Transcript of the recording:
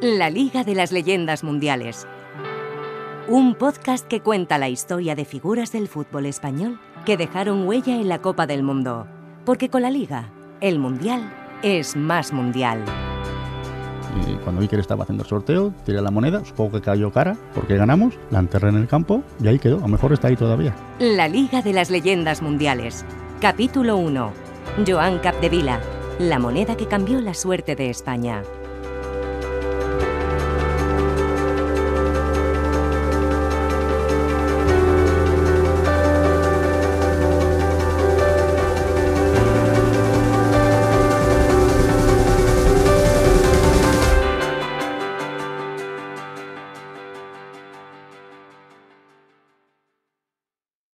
La Liga de las Leyendas Mundiales. Un podcast que cuenta la historia de figuras del fútbol español que dejaron huella en la Copa del Mundo. Porque con la Liga, el Mundial es más mundial. Y cuando Iker estaba haciendo el sorteo, tiré la moneda, supongo que cayó cara, porque ganamos, la enterré en el campo y ahí quedó. A lo mejor está ahí todavía. La Liga de las Leyendas Mundiales. Capítulo 1. Joan Capdevila. La moneda que cambió la suerte de España.